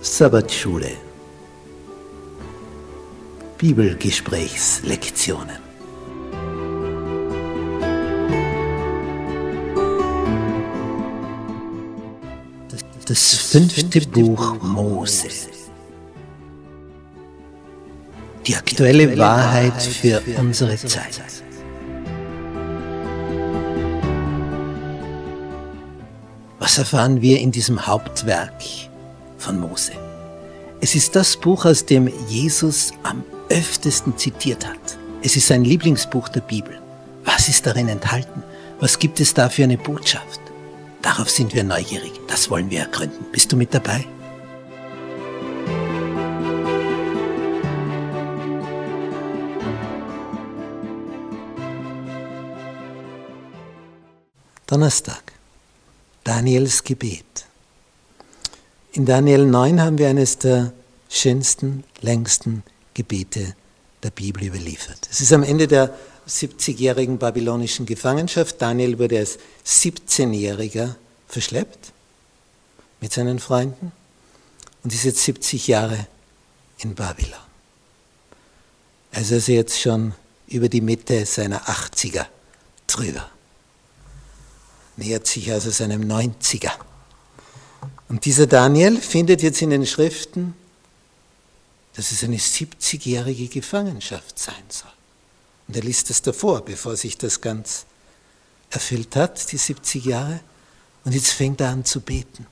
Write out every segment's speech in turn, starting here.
Sabbatschule. Bibelgesprächslektionen. Das fünfte Buch Mose. Die aktuelle Wahrheit für unsere Zeit. Was erfahren wir in diesem Hauptwerk von Mose? Es ist das Buch, aus dem Jesus am öftesten zitiert hat. Es ist sein Lieblingsbuch der Bibel. Was ist darin enthalten? Was gibt es da für eine Botschaft? Darauf sind wir neugierig. Das wollen wir ergründen. Bist du mit dabei? Donnerstag. Daniels Gebet. In Daniel 9 haben wir eines der schönsten, längsten Gebete der Bibel überliefert. Es ist am Ende der 70-jährigen babylonischen Gefangenschaft. Daniel wurde als 17-Jähriger verschleppt mit seinen Freunden und ist jetzt 70 Jahre in Babylon. Also ist er jetzt schon über die Mitte seiner 80er drüber nähert sich also seinem 90er. Und dieser Daniel findet jetzt in den Schriften, dass es eine 70-jährige Gefangenschaft sein soll. Und er liest das davor, bevor sich das ganz erfüllt hat, die 70 Jahre. Und jetzt fängt er an zu beten.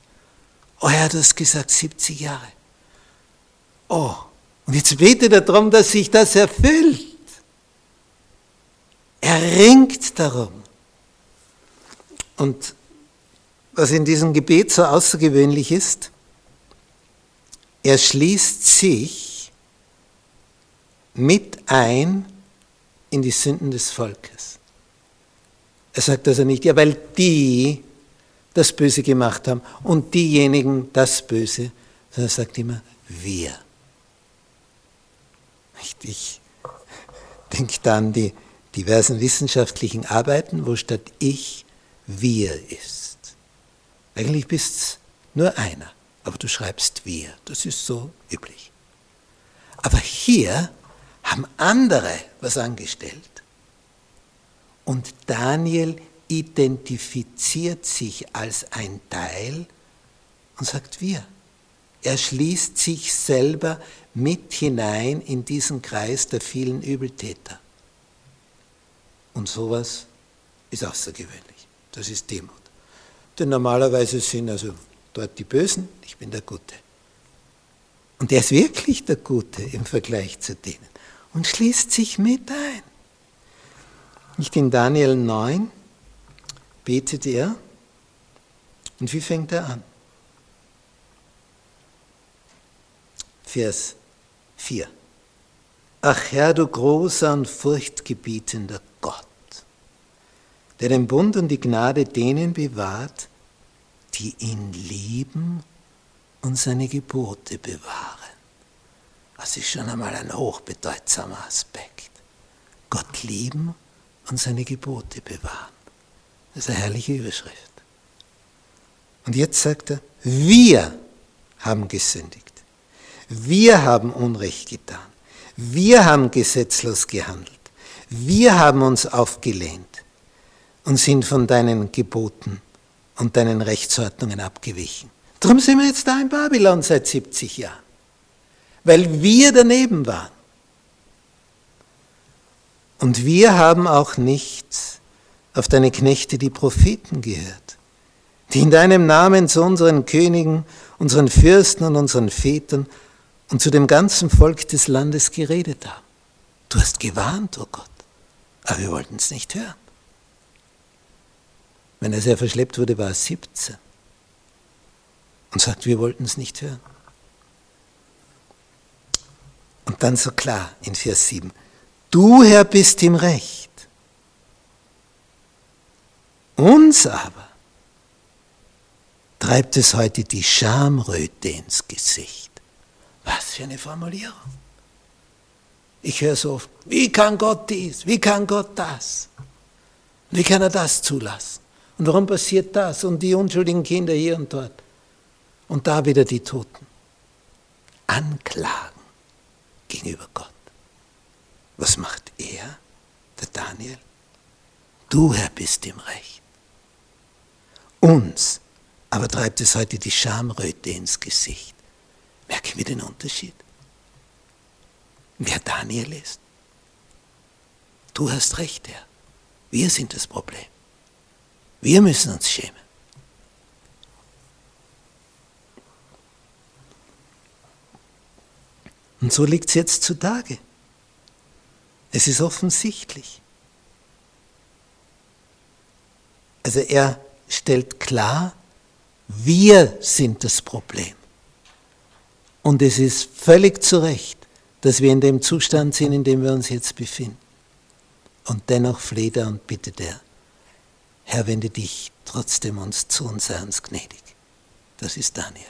Oh, er hat das gesagt, 70 Jahre. Oh, und jetzt betet er darum, dass sich das erfüllt. Er ringt darum. Und was in diesem Gebet so außergewöhnlich ist, er schließt sich mit ein in die Sünden des Volkes. Er sagt also nicht, ja, weil die das Böse gemacht haben und diejenigen das Böse, sondern er sagt immer, wir. Ich denke da an die diversen wissenschaftlichen Arbeiten, wo statt ich wir ist. Eigentlich bist es nur einer, aber du schreibst wir. Das ist so üblich. Aber hier haben andere was angestellt. Und Daniel identifiziert sich als ein Teil und sagt wir. Er schließt sich selber mit hinein in diesen Kreis der vielen Übeltäter. Und sowas ist außergewöhnlich. Das ist Demut. Denn normalerweise sind also dort die Bösen, ich bin der Gute. Und er ist wirklich der Gute im Vergleich zu denen und schließt sich mit ein. Nicht in Daniel 9 betet er und wie fängt er an? Vers 4. Ach Herr, du großer und furchtgebietender Gott der den Bund und die Gnade denen bewahrt, die ihn lieben und seine Gebote bewahren. Das ist schon einmal ein hochbedeutsamer Aspekt. Gott lieben und seine Gebote bewahren. Das ist eine herrliche Überschrift. Und jetzt sagt er, wir haben gesündigt. Wir haben Unrecht getan. Wir haben gesetzlos gehandelt. Wir haben uns aufgelehnt und sind von deinen Geboten und deinen Rechtsordnungen abgewichen. Darum sind wir jetzt da in Babylon seit 70 Jahren, weil wir daneben waren. Und wir haben auch nicht auf deine Knechte, die Propheten, gehört, die in deinem Namen zu unseren Königen, unseren Fürsten und unseren Vätern und zu dem ganzen Volk des Landes geredet haben. Du hast gewarnt, oh Gott, aber wir wollten es nicht hören. Wenn er sehr verschleppt wurde, war er 17 und sagt, wir wollten es nicht hören. Und dann so klar in Vers 7, du Herr bist im Recht, uns aber treibt es heute die Schamröte ins Gesicht. Was für eine Formulierung. Ich höre so oft, wie kann Gott dies, wie kann Gott das, wie kann er das zulassen? Und warum passiert das? Und die unschuldigen Kinder hier und dort. Und da wieder die Toten. anklagen gegenüber Gott. Was macht er, der Daniel? Du, Herr, bist im Recht. Uns aber treibt es heute die Schamröte ins Gesicht. Merken wir den Unterschied? Wer Daniel ist? Du hast recht, Herr. Wir sind das Problem. Wir müssen uns schämen. Und so liegt es jetzt zutage. Es ist offensichtlich. Also er stellt klar, wir sind das Problem. Und es ist völlig zu Recht, dass wir in dem Zustand sind, in dem wir uns jetzt befinden. Und dennoch fleht er und bittet er, Herr, wende dich trotzdem uns zu und sei uns gnädig. Das ist Daniel.